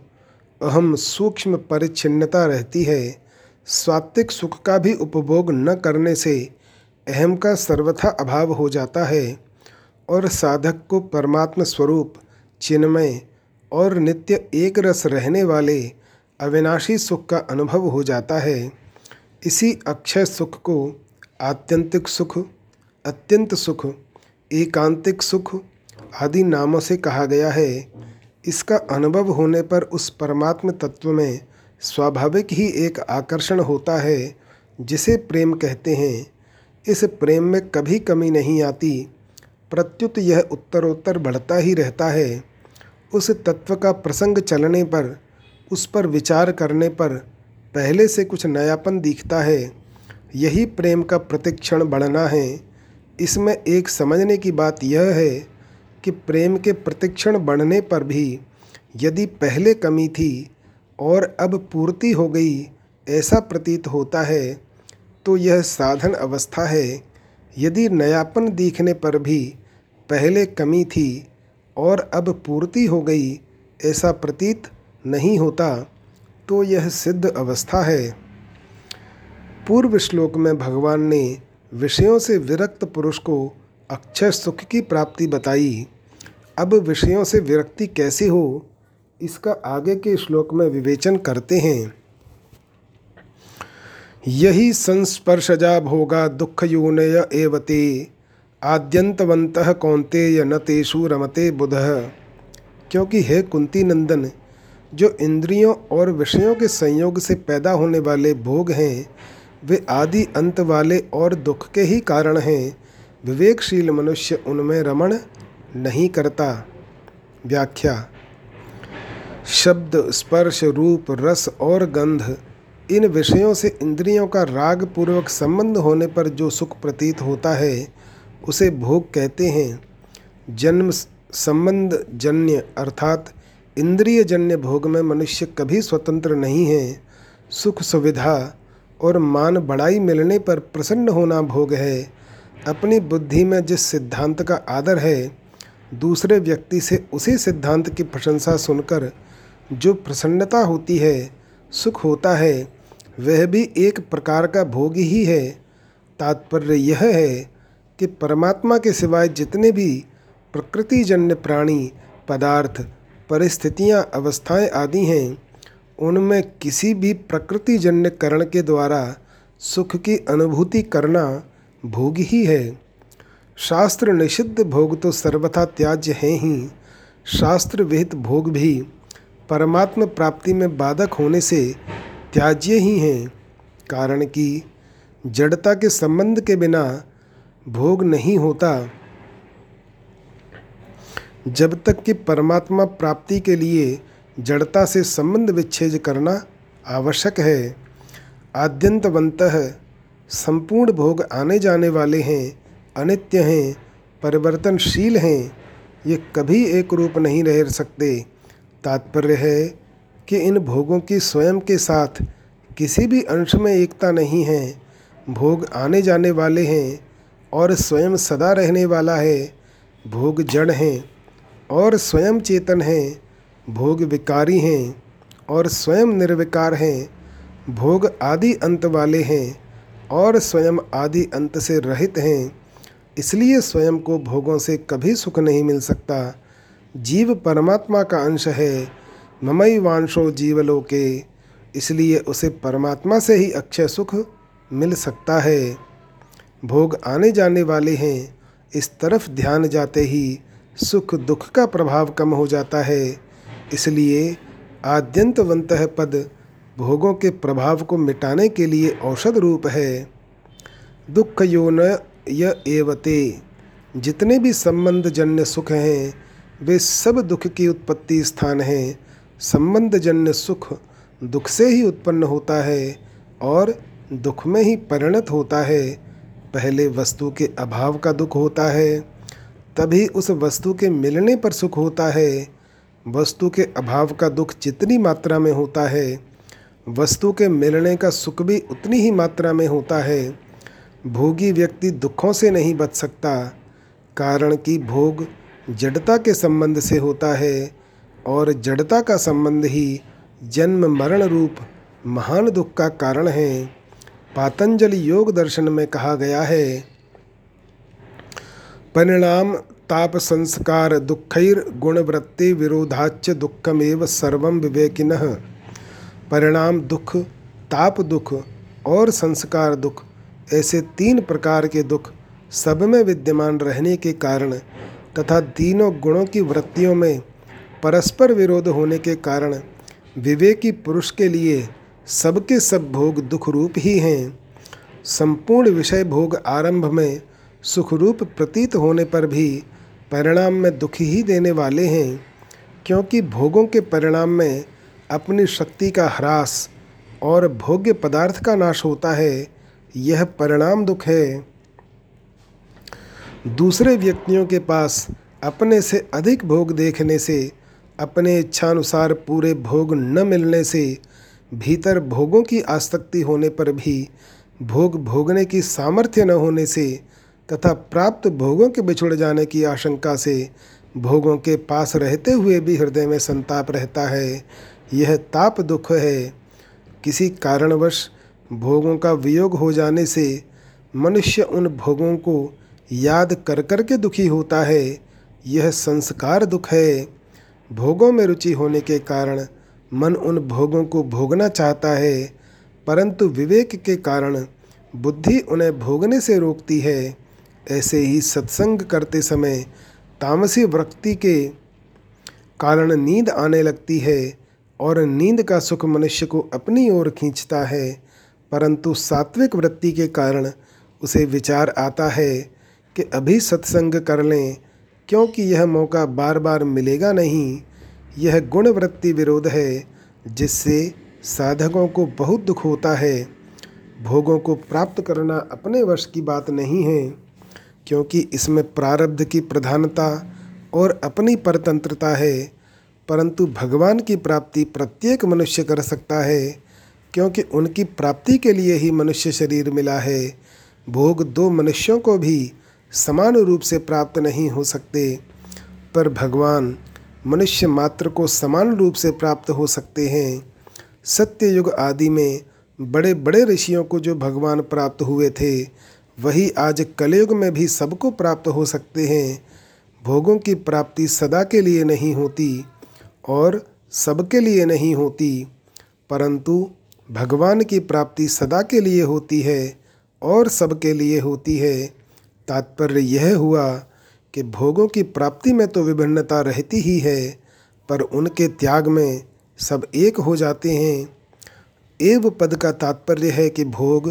अहम सूक्ष्म परिच्छिन्नता रहती है। सात्विक सुख का भी उपभोग न करने से अहम का सर्वथा अभाव हो जाता है और साधक को परमात्म स्वरूप, चिन्मय और नित्य एक रस रहने वाले अविनाशी सुख का अनुभव हो जाता है। इसी अक्षय सुख को आत्यंतिक सुख, अत्यंत सुख, एकांतिक सुख आदि नामों से कहा गया है। इसका अनुभव होने पर उस परमात्म तत्व में स्वाभाविक ही एक आकर्षण होता है, जिसे प्रेम कहते हैं। इस प्रेम में कभी कमी नहीं आती। प्रत्युत यह उत्तरोत्तर बढ़ता ही रहता है। उस तत्व का प्रसंग चलने पर, उस पर विचार करने पर पहले से कुछ नयापन दिखता है। यही प्रेम का प्रतिक्षण बढ़ना है। इसमें एक समझने की बात यह है कि प्रेम के प्रतिक्षण बढ़ने पर भी यदि पहले कमी थी और अब पूर्ति हो गई ऐसा प्रतीत होता है तो यह साधन अवस्था है। यदि नयापन दिखने पर भी पहले कमी थी और अब पूर्ति हो गई ऐसा प्रतीत नहीं होता तो यह सिद्ध अवस्था है। पूर्व श्लोक में भगवान ने विषयों से विरक्त पुरुष को अक्षय सुख की प्राप्ति बताई। अब विषयों से विरक्ति कैसे हो, इसका आगे के श्लोक में विवेचन करते हैं। यही संस्पर्शजा भोगा दुख यूनय एवते आद्यंतवंत कौंतेय न तेषु रमते बुध। क्योंकि हे कुंती नंदन, जो इंद्रियों और विषयों के संयोग से पैदा होने वाले भोग हैं, वे आदि अंत वाले और दुख के ही कारण हैं। विवेकशील मनुष्य उनमें रमण नहीं करता। व्याख्या, शब्द, स्पर्श, रूप, रस और गंध, इन विषयों से इंद्रियों का राग पूर्वक संबंध होने पर जो सुख प्रतीत होता है, उसे भोग कहते हैं। जन्म संबंध जन्य अर्थात इंद्रिय जन्य भोग में मनुष्य कभी स्वतंत्र नहीं है। सुख सुविधा और मान बढ़ाई मिलने पर प्रसन्न होना भोग है। अपनी बुद्धि में जिस सिद्धांत का आदर है दूसरे व्यक्ति से उसी सिद्धांत की प्रशंसा सुनकर जो प्रसन्नता होती है, सुख होता है, वह भी एक प्रकार का भोग ही है। तात्पर्य यह है कि परमात्मा के सिवाय जितने भी प्रकृतिजन्य प्राणी, पदार्थ, परिस्थितियाँ, अवस्थाएँ आदि हैं, उनमें किसी भी प्रकृतिजन्य करण के द्वारा सुख की अनुभूति करना भोग ही है। शास्त्र निषिद्ध भोग तो सर्वथा त्याज्य हैं ही। शास्त्र विहित भोग भी परमात्म प्राप्ति में बाधक होने से त्याज्य ही हैं। कारण कि जड़ता के संबंध के बिना भोग नहीं होता। जब तक कि परमात्मा प्राप्ति के लिए जड़ता से संबंध विच्छेद करना आवश्यक है, आद्यंतवंत संपूर्ण भोग आने जाने वाले हैं। अनित्य हैं, परिवर्तनशील हैं, ये कभी एक रूप नहीं रह सकते। तात्पर्य है कि इन भोगों की स्वयं के साथ किसी भी अंश में एकता नहीं है। भोग आने जाने वाले हैं और स्वयं सदा रहने वाला है। भोग जड़ हैं और स्वयं चेतन हैं। भोग विकारी हैं और स्वयं निर्विकार हैं। भोग आदि अंत वाले हैं और स्वयं आदि अंत से रहित हैं। इसलिए स्वयं को भोगों से कभी सुख नहीं मिल सकता। जीव परमात्मा का अंश है, ममई वांशो जीवलोके, इसलिए उसे परमात्मा से ही अक्षय सुख मिल सकता है। भोग आने जाने वाले हैं, इस तरफ़ ध्यान जाते ही सुख दुख का प्रभाव कम हो जाता है। इसलिए आद्यंतवंत पद भोगों के प्रभाव को मिटाने के लिए औषध रूप है। दुख यो न य एवते। जितने भी संबंध जन्य सुख हैं, वे सब दुख की उत्पत्ति स्थान हैं। संबंध जन्य सुख दुख से ही उत्पन्न होता है और दुख में ही परिणत होता है। पहले वस्तु के अभाव का दुख होता है, तभी उस वस्तु के मिलने पर सुख होता है। वस्तु के अभाव का दुख जितनी मात्रा में होता है, वस्तु के मिलने का सुख भी उतनी ही मात्रा में होता है। भोगी व्यक्ति दुखों से नहीं बच सकता। कारण कि भोग जड़ता के संबंध से होता है और जड़ता का संबंध ही जन्म मरण रूप महान दुख का कारण है। पातंजलि योग दर्शन में कहा गया है, परिणाम ताप संस्कार दुखैर गुणवृत्ति विरोधाच दुखमेव सर्व विवेकिन। परिणाम दुख, ताप दुख और संस्कार दुख ऐसे तीन प्रकार के दुख सब में विद्यमान रहने के कारण तथा तीनों गुणों की वृत्तियों में परस्पर विरोध होने के कारण विवेकी पुरुष के लिए सबके सब भोग दुख रूप ही हैं। संपूर्ण विषय भोग आरंभ में सुखरूप प्रतीत होने पर भी परिणाम में दुख ही देने वाले हैं, क्योंकि भोगों के परिणाम में अपनी शक्ति का ह्रास और भोग्य पदार्थ का नाश होता है यह परिणाम दुख है। दूसरे व्यक्तियों के पास अपने से अधिक भोग देखने से, अपने इच्छानुसार पूरे भोग न मिलने से, भीतर भोगों की आसक्ति होने पर भी भोग भोगने की सामर्थ्य न होने से तथा प्राप्त भोगों के बिछुड़ जाने की आशंका से भोगों के पास रहते हुए भी हृदय में संताप रहता है। यह ताप दुख है। किसी कारणवश भोगों का वियोग हो जाने से मनुष्य उन भोगों को याद कर कर के दुखी होता है। यह संस्कार दुख है। भोगों में रुचि होने के कारण मन उन भोगों को भोगना चाहता है, परंतु विवेक के कारण बुद्धि उन्हें भोगने से रोकती है। ऐसे ही सत्संग करते समय तामसी वृत्ति के कारण नींद आने लगती है और नींद का सुख मनुष्य को अपनी ओर खींचता है। परंतु सात्विक वृत्ति के कारण उसे विचार आता है कि अभी सत्संग कर लें, क्योंकि यह मौका बार बार मिलेगा नहीं। यह गुणवृत्ति विरोध है, जिससे साधकों को बहुत दुख होता है। भोगों को प्राप्त करना अपने वश की बात नहीं है, क्योंकि इसमें प्रारब्ध की प्रधानता और अपनी परतंत्रता है, परंतु भगवान की प्राप्ति प्रत्येक मनुष्य कर सकता है। क्योंकि उनकी प्राप्ति के लिए ही मनुष्य शरीर मिला है। भोग दो मनुष्यों को भी समान रूप से प्राप्त नहीं हो सकते। पर भगवान मनुष्य मात्र को समान रूप से प्राप्त हो सकते हैं। सत्य युग आदि में बड़े बड़े ऋषियों को जो भगवान प्राप्त हुए थे, वही आज कलयुग में भी सबको प्राप्त हो सकते हैं। भोगों की प्राप्ति सदा के लिए नहीं होती और सबके लिए नहीं होती, परंतु भगवान की प्राप्ति सदा के लिए होती है और सबके लिए होती है। तात्पर्य यह हुआ कि भोगों की प्राप्ति में तो विभिन्नता रहती ही है, पर उनके त्याग में सब एक हो जाते हैं। एव पद का तात्पर्य है कि भोग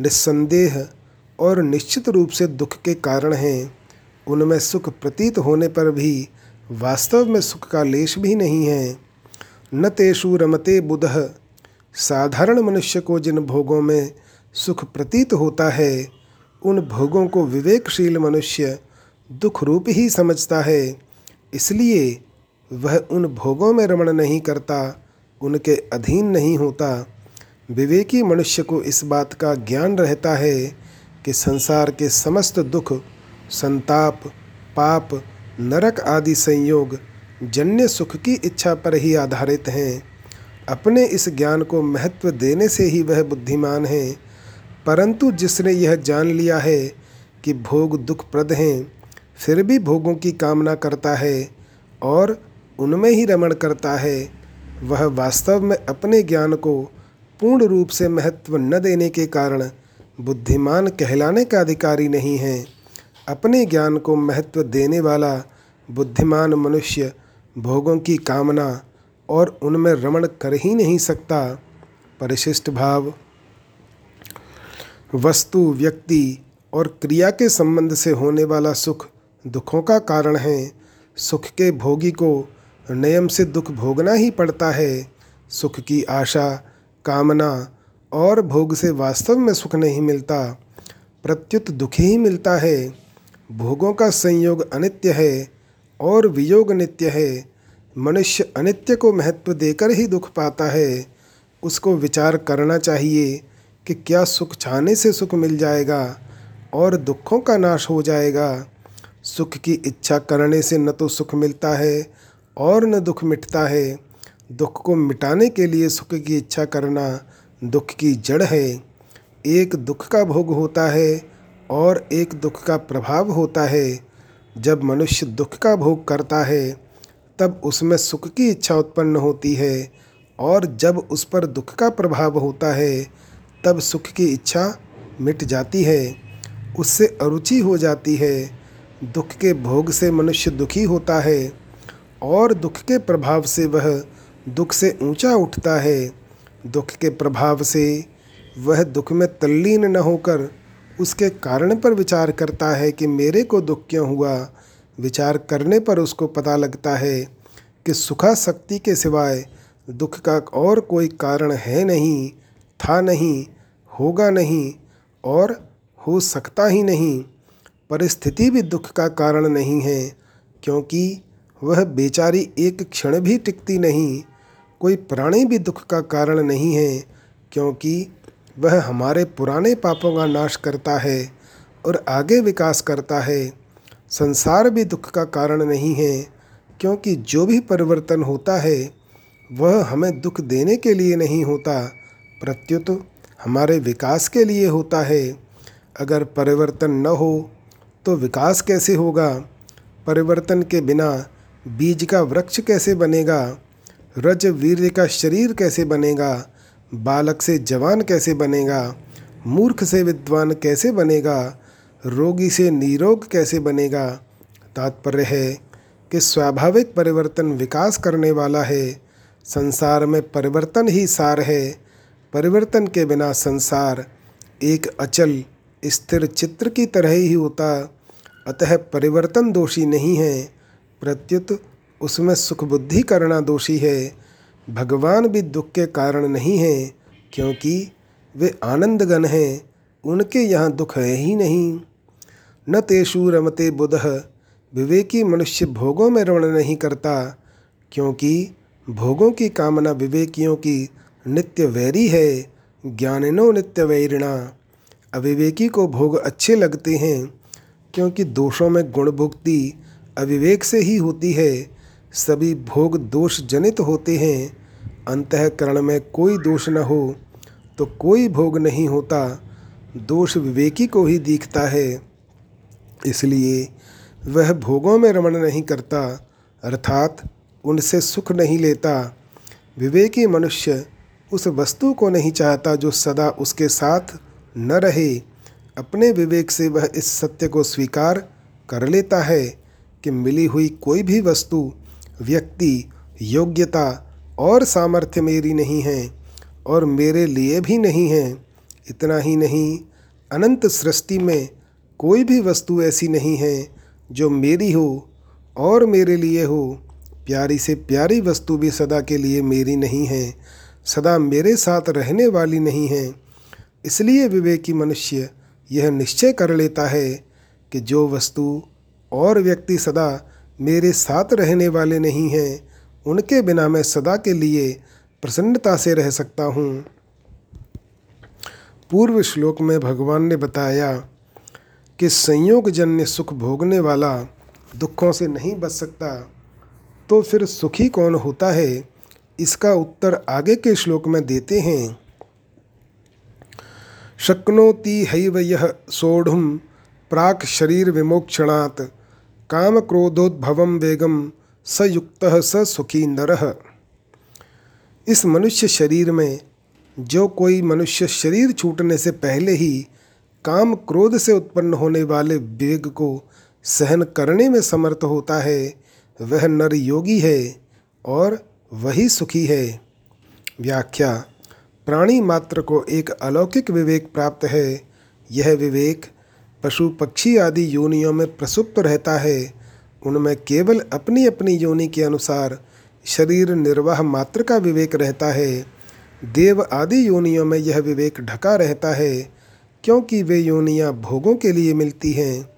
निस्संदेह और निश्चित रूप से दुख के कारण हैं। उनमें सुख प्रतीत होने पर भी वास्तव में सुख का लेश भी नहीं है। न तेषु रमते बुध साधारण मनुष्य को जिन भोगों में सुख प्रतीत होता है, उन भोगों को विवेकशील मनुष्य दुख रूप ही समझता है। इसलिए वह उन भोगों में रमण नहीं करता, उनके अधीन नहीं होता। विवेकी मनुष्य को इस बात का ज्ञान रहता है कि संसार के समस्त दुख, संताप, पाप, नरक आदि संयोग जन्य सुख की इच्छा पर ही आधारित हैं। अपने इस ज्ञान को महत्व देने से ही वह बुद्धिमान है। परंतु जिसने यह जान लिया है कि भोग दुखप्रद हैं, फिर भी भोगों की कामना करता है और उनमें ही रमण करता है, वह वास्तव में अपने ज्ञान को पूर्ण रूप से महत्व न देने के कारण बुद्धिमान कहलाने का अधिकारी नहीं है। अपने ज्ञान को महत्व देने वाला बुद्धिमान मनुष्य भोगों की कामना और उनमें रमण कर ही नहीं सकता परिशिष्ट भाव। वस्तु, व्यक्ति और क्रिया के संबंध से होने वाला सुख दुखों का कारण है। सुख के भोगी को नियम से दुख भोगना ही पड़ता है। सुख की आशा, कामना और भोग से वास्तव में सुख नहीं मिलता। प्रत्युत दुख ही मिलता है। भोगों का संयोग अनित्य है और वियोग नित्य है। मनुष्य अनित्य को महत्व देकर ही दुख पाता है, उसको विचार करना चाहिए कि क्या सुख छाने से सुख मिल जाएगा और दुखों का नाश हो जाएगा। सुख की इच्छा करने से न तो सुख मिलता है और न दुख मिटता है। दुख को मिटाने के लिए सुख की इच्छा करना दुख की जड़ है। एक दुख का भोग होता है और एक दुख का प्रभाव होता है। जब मनुष्य दुख का भोग करता है तब उसमें सुख की इच्छा उत्पन्न होती है और जब उस पर दुख का प्रभाव होता है, तब सुख की इच्छा मिट जाती है, उससे अरुचि हो जाती है। दुख के भोग से मनुष्य दुखी होता है और दुख के प्रभाव से वह दुख से ऊँचा उठता है। दुख के प्रभाव से वह दुख में तल्लीन न होकर उसके कारण पर विचार करता है कि मेरे को दुख क्यों हुआ? विचार करने पर उसको पता लगता है कि सुखा शक्ति के सिवाय दुख का और कोई कारण है नहीं, था नहीं, होगा नहीं और हो सकता ही नहीं। परिस्थिति भी दुख का कारण नहीं है, क्योंकि वह बेचारी एक क्षण भी टिकती नहीं। कोई प्राणी भी दुख का कारण नहीं है, क्योंकि वह हमारे पुराने पापों का नाश करता है और आगे विकास करता है। संसार भी दुख का कारण नहीं है, क्योंकि जो भी परिवर्तन होता है, वह हमें दुख देने के लिए नहीं होता, प्रत्युत हमारे विकास के लिए होता है। अगर परिवर्तन न हो तो विकास कैसे होगा? परिवर्तन के बिना बीज का वृक्ष कैसे बनेगा? रज वीर का शरीर कैसे बनेगा? बालक से जवान कैसे बनेगा? मूर्ख से विद्वान कैसे बनेगा? रोगी से निरोग कैसे बनेगा? तात्पर्य है कि स्वाभाविक परिवर्तन विकास करने वाला है। संसार में परिवर्तन ही सार है। परिवर्तन के बिना संसार एक अचल, स्थिर चित्र की तरह ही होता। अतः परिवर्तन दोषी नहीं है। प्रत्युत उसमें सुख बुद्धि करना दोषी है। भगवान भी दुख के कारण नहीं है, क्योंकि वे आनंदगन हैं। उनके यहाँ दुख है ही नहीं। न तेषु रमते बुध। विवेकी मनुष्य भोगों में रमण नहीं करता, क्योंकि भोगों की कामना विवेकियों की नित्य वैरी है, ज्ञानिनो नित्य वैरिणा। अविवेकी को भोग अच्छे लगते हैं, क्योंकि दोषों में गुण भुक्ति अविवेक से ही होती है। सभी भोग दोष जनित होते हैं, अंतकरण में कोई दोष न हो तो कोई भोग नहीं होता। दोष विवेकी को ही दिखता है। इसलिए वह भोगों में रमण नहीं करता, अर्थात उनसे सुख नहीं लेता। विवेकी मनुष्य उस वस्तु को नहीं चाहता जो सदा उसके साथ न रहे। अपने विवेक से वह इस सत्य को स्वीकार कर लेता है कि मिली हुई कोई भी वस्तु, व्यक्ति, योग्यता और सामर्थ्य मेरी नहीं है और मेरे लिए भी नहीं है। इतना ही नहीं, अनंत सृष्टि में कोई भी वस्तु ऐसी नहीं है जो मेरी हो और मेरे लिए हो। प्यारी से प्यारी वस्तु भी सदा के लिए मेरी नहीं है, सदा मेरे साथ रहने वाली नहीं है। इसलिए विवेकी मनुष्य यह निश्चय कर लेता है कि जो वस्तु और व्यक्ति सदा मेरे साथ रहने वाले नहीं हैं, उनके बिना मैं सदा के लिए प्रसन्नता से रह सकता हूँ। पूर्व श्लोक में भगवान ने बताया कि संयोग जन्य सुख भोगने वाला दुखों से नहीं बच सकता तो फिर सुखी कौन होता है? इसका उत्तर आगे के श्लोक में देते हैं। शक्नोति हैव यह सोढ़ प्राक शरीर विमोक्षणात्, काम क्रोधोद्भवम वेगम सयुक्त स सुखी नर। इस मनुष्य शरीर में जो कोई मनुष्य शरीर छूटने से पहले ही काम क्रोध से उत्पन्न होने वाले वेग को सहन करने में समर्थ होता है, वह नर योगी है और वही सुखी है। व्याख्या, प्राणी मात्र को एक अलौकिक विवेक प्राप्त है। यह विवेक पशु पक्षी आदि योनियों में प्रसुप्त रहता है। उनमें केवल अपनी अपनी योनि के अनुसार शरीर निर्वाह मात्र का विवेक रहता है। देव आदि योनियों में यह विवेक ढका रहता है। क्योंकि वे योनियाँ भोगों के लिए मिलती हैं,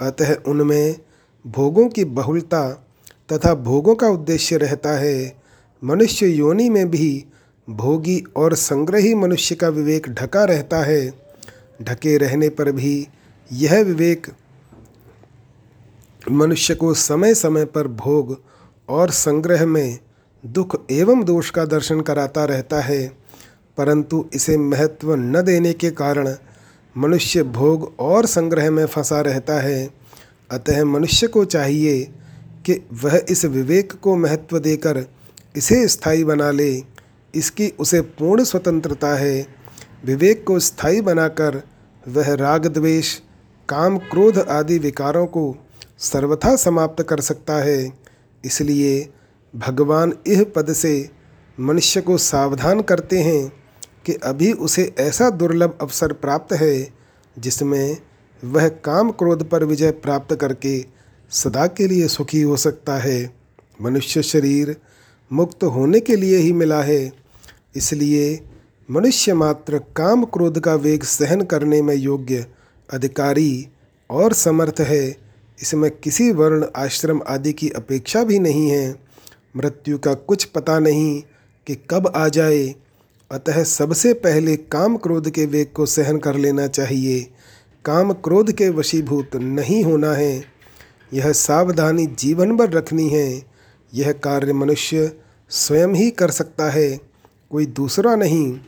अतः उनमें भोगों की बहुलता तथा भोगों का उद्देश्य रहता है। मनुष्य योनि में भी भोगी और संग्रही मनुष्य का विवेक ढका रहता है। ढके रहने पर भी यह विवेक मनुष्य को समय समय पर भोग और संग्रह में दुख एवं दोष का दर्शन कराता रहता है, परंतु इसे महत्व न देने के कारण मनुष्य भोग और संग्रह में फंसा रहता है। अतः मनुष्य को चाहिए कि वह इस विवेक को महत्व देकर इसे स्थायी बना ले। इसकी उसे पूर्ण स्वतंत्रता है। विवेक को स्थायी बनाकर वह राग द्वेष, काम क्रोध आदि विकारों को सर्वथा समाप्त कर सकता है। इसलिए भगवान इह पद से मनुष्य को सावधान करते हैं। कि अभी उसे ऐसा दुर्लभ अवसर प्राप्त है, जिसमें वह काम क्रोध पर विजय प्राप्त करके सदा के लिए सुखी हो सकता है। मनुष्य शरीर मुक्त होने के लिए ही मिला है। इसलिए मनुष्य मात्र काम क्रोध का वेग सहन करने में योग्य, अधिकारी और समर्थ है। इसमें किसी वर्ण, आश्रम आदि की अपेक्षा भी नहीं है। मृत्यु का कुछ पता नहीं कि कब आ जाए अतः सबसे पहले काम क्रोध के वेग को सहन कर लेना चाहिए। काम क्रोध के वशीभूत नहीं होना है। यह सावधानी जीवन भर रखनी है। यह कार्य मनुष्य स्वयं ही कर सकता है, कोई दूसरा नहीं।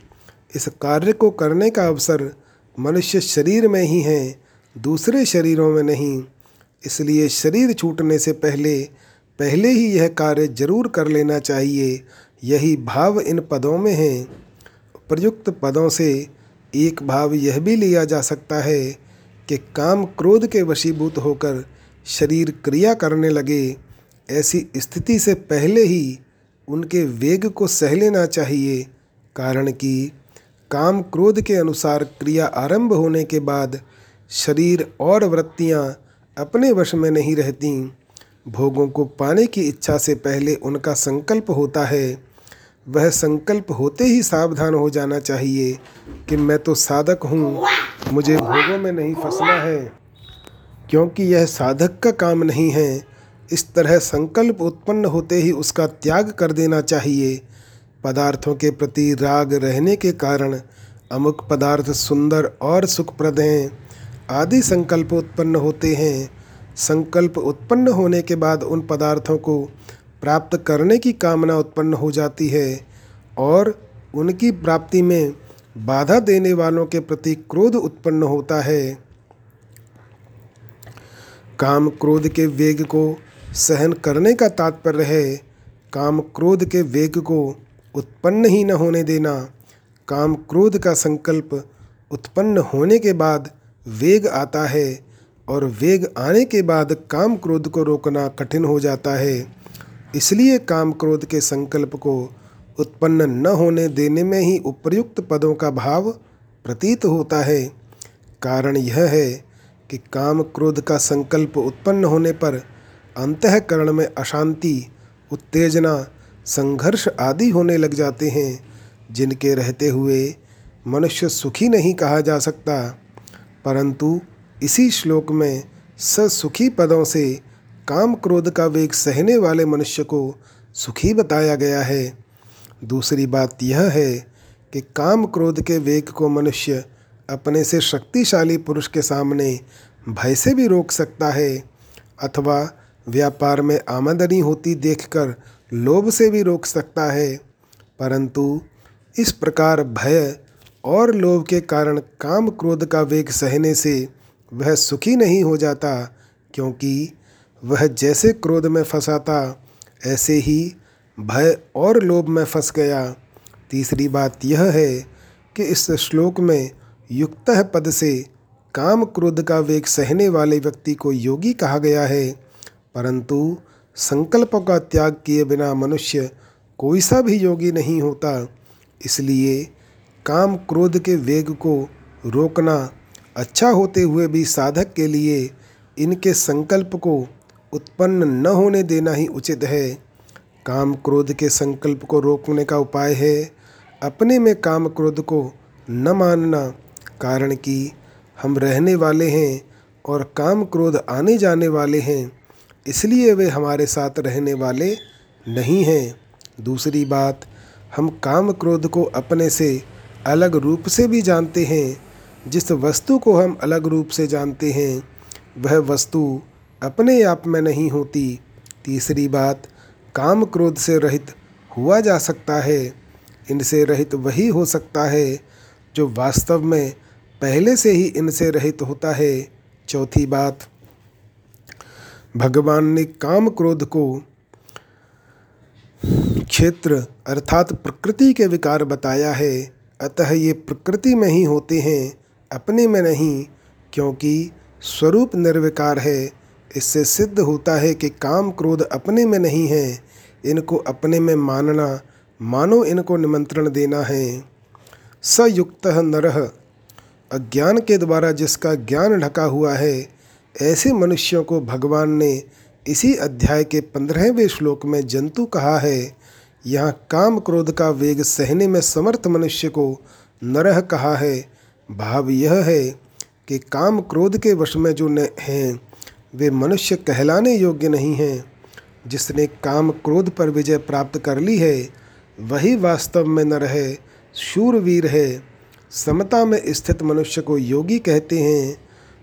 इस कार्य को करने का अवसर मनुष्य शरीर में ही है, दूसरे शरीरों में नहीं। इसलिए शरीर छूटने से पहले पहले ही यह कार्य ज़रूर कर लेना चाहिए। यही भाव इन पदों में है। प्रयुक्त पदों से एक भाव यह भी लिया जा सकता है कि काम क्रोध के वशीभूत होकर शरीर क्रिया करने लगे, ऐसी स्थिति से पहले ही उनके वेग को सह लेना चाहिए। कारण कि काम क्रोध के अनुसार क्रिया आरंभ होने के बाद शरीर और वृत्तियाँ अपने वश में नहीं रहती। भोगों को पाने की इच्छा से पहले उनका संकल्प होता है वह संकल्प होते ही सावधान हो जाना चाहिए कि मैं तो साधक हूँ। मुझे भोगों में नहीं फंसना है, क्योंकि यह साधक का काम नहीं है। इस तरह संकल्प उत्पन्न होते ही उसका त्याग कर देना चाहिए। पदार्थों के प्रति राग रहने के कारण अमुक पदार्थ सुंदर और सुखप्रद हैं। आदि संकल्प उत्पन्न होते हैं। संकल्प उत्पन्न होने के बाद उन पदार्थों को प्राप्त करने की कामना उत्पन्न हो जाती है और उनकी प्राप्ति में बाधा देने वालों के प्रति क्रोध उत्पन्न होता है। काम क्रोध के वेग को सहन करने का तात्पर्य है। काम क्रोध के वेग को उत्पन्न ही न होने देना। काम क्रोध का संकल्प उत्पन्न होने के बाद वेग आता है और वेग आने के बाद काम क्रोध को रोकना कठिन हो जाता है। इसलिए काम क्रोध के संकल्प को उत्पन्न न होने देने में ही उपर्युक्त पदों का भाव प्रतीत होता है। कारण यह है कि काम क्रोध का संकल्प उत्पन्न होने पर अंतकरण में अशांति, उत्तेजना, संघर्ष आदि होने लग जाते हैं, जिनके रहते हुए मनुष्य सुखी नहीं कहा जा सकता। परंतु इसी श्लोक में ससुखी पदों से काम क्रोध का वेग सहने वाले मनुष्य को सुखी बताया गया है। दूसरी बात यह है कि काम क्रोध के वेग को मनुष्य अपने से शक्तिशाली पुरुष के सामने भय से भी रोक सकता है, अथवा व्यापार में आमदनी होती देखकर लोभ से भी रोक सकता है। परंतु इस प्रकार भय और लोभ के कारण काम क्रोध का वेग सहने से वह सुखी नहीं हो जाता, क्योंकि वह जैसे क्रोध में फंसा था ऐसे ही भय और लोभ में फंस गया। तीसरी बात यह है कि इस श्लोक में युक्त पद से काम क्रोध का वेग सहने वाले व्यक्ति को योगी कहा गया है, परंतु संकल्पों का त्याग किए बिना मनुष्य कोई सा भी योगी नहीं होता। इसलिए काम क्रोध के वेग को रोकना अच्छा होते हुए भी साधक के लिए इनके संकल्प को उत्पन्न न होने देना ही उचित है। काम क्रोध के संकल्प को रोकने का उपाय है। अपने में काम क्रोध को न मानना कारण कि हम रहने वाले हैं और काम क्रोध आने जाने वाले हैं, इसलिए वे हमारे साथ रहने वाले नहीं हैं। दूसरी बात, हम काम क्रोध को अपने से अलग रूप से भी जानते हैं। जिस वस्तु को हम अलग रूप से जानते हैं, वह वस्तु अपने आप में नहीं होती। तीसरी बात, काम क्रोध से रहित हुआ जा सकता है। इनसे रहित वही हो सकता है, जो वास्तव में पहले से ही इनसे रहित होता है। चौथी बात, भगवान ने काम क्रोध को क्षेत्र अर्थात प्रकृति के विकार बताया है। अतः ये प्रकृति में ही होते हैं, अपने में नहीं, क्योंकि स्वरूप निर्विकार है। इससे सिद्ध होता है कि काम क्रोध अपने में नहीं है, इनको अपने में मानना, मानो इनको निमंत्रण देना है। सयुक्त नरह अज्ञान के द्वारा जिसका ज्ञान ढका हुआ है, ऐसे मनुष्यों को भगवान ने इसी अध्याय के पंद्रहवें श्लोक में जंतु कहा है। यहाँ काम क्रोध का वेग सहने में समर्थ मनुष्य को नरह कहा है। भाव यह है कि काम क्रोध के वश में जो हैं वे मनुष्य कहलाने योग्य नहीं हैं। जिसने काम क्रोध पर विजय प्राप्त कर ली है, वही वास्तव में न रहे, शूरवीर है। समता में स्थित मनुष्य को योगी कहते हैं,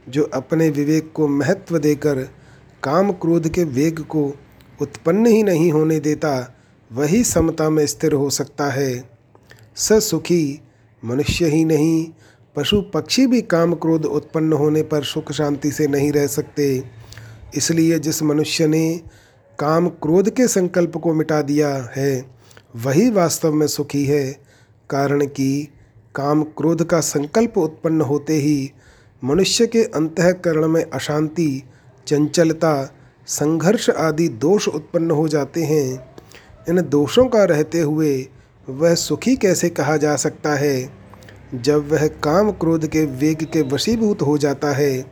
जो अपने विवेक को महत्व देकर काम क्रोध के वेग को उत्पन्न ही नहीं होने देता, वही समता में स्थिर हो सकता है। स सुखी मनुष्य ही नहीं पशु पक्षी भी काम क्रोध उत्पन्न होने पर सुख शांति से नहीं रह सकते। इसलिए जिस मनुष्य ने काम क्रोध के संकल्प को मिटा दिया है, वही वास्तव में सुखी है, कारण कि काम क्रोध का संकल्प उत्पन्न होते ही मनुष्य के अंतकरण में अशांति, चंचलता, संघर्ष आदि दोष उत्पन्न हो जाते हैं। इन दोषों का रहते हुए वह सुखी कैसे कहा जा सकता है? जब वह काम क्रोध के वेग के वशीभूत हो जाता है,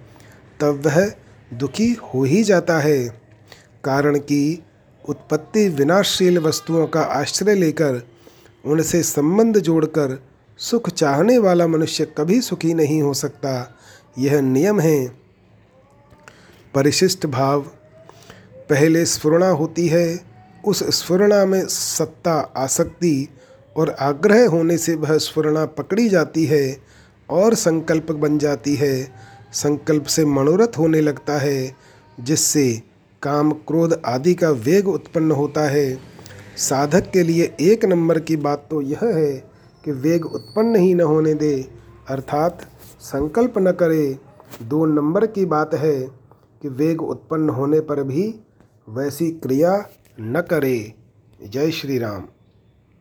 तब वह दुखी हो ही जाता है। कारण कि उत्पत्ति विनाशशील वस्तुओं का आश्रय लेकर, उनसे संबंध जोड़कर सुख चाहने वाला मनुष्य कभी सुखी नहीं हो सकता। यह नियम है। परिशिष्ट भाव, पहले स्फुरणा होती है, उस स्फुरणा में सत्ता, आसक्ति और आग्रह होने से वह स्वर्णा पकड़ी जाती है और संकल्प बन जाती है। संकल्प से मनोरथ होने लगता है, जिससे काम क्रोध आदि का वेग उत्पन्न होता है। साधक के लिए एक नंबर की बात तो यह है कि वेग उत्पन्न ही न होने दे, अर्थात संकल्प न करे। दो नंबर की बात है कि वेग उत्पन्न होने पर भी वैसी क्रिया न करे। जय श्री राम।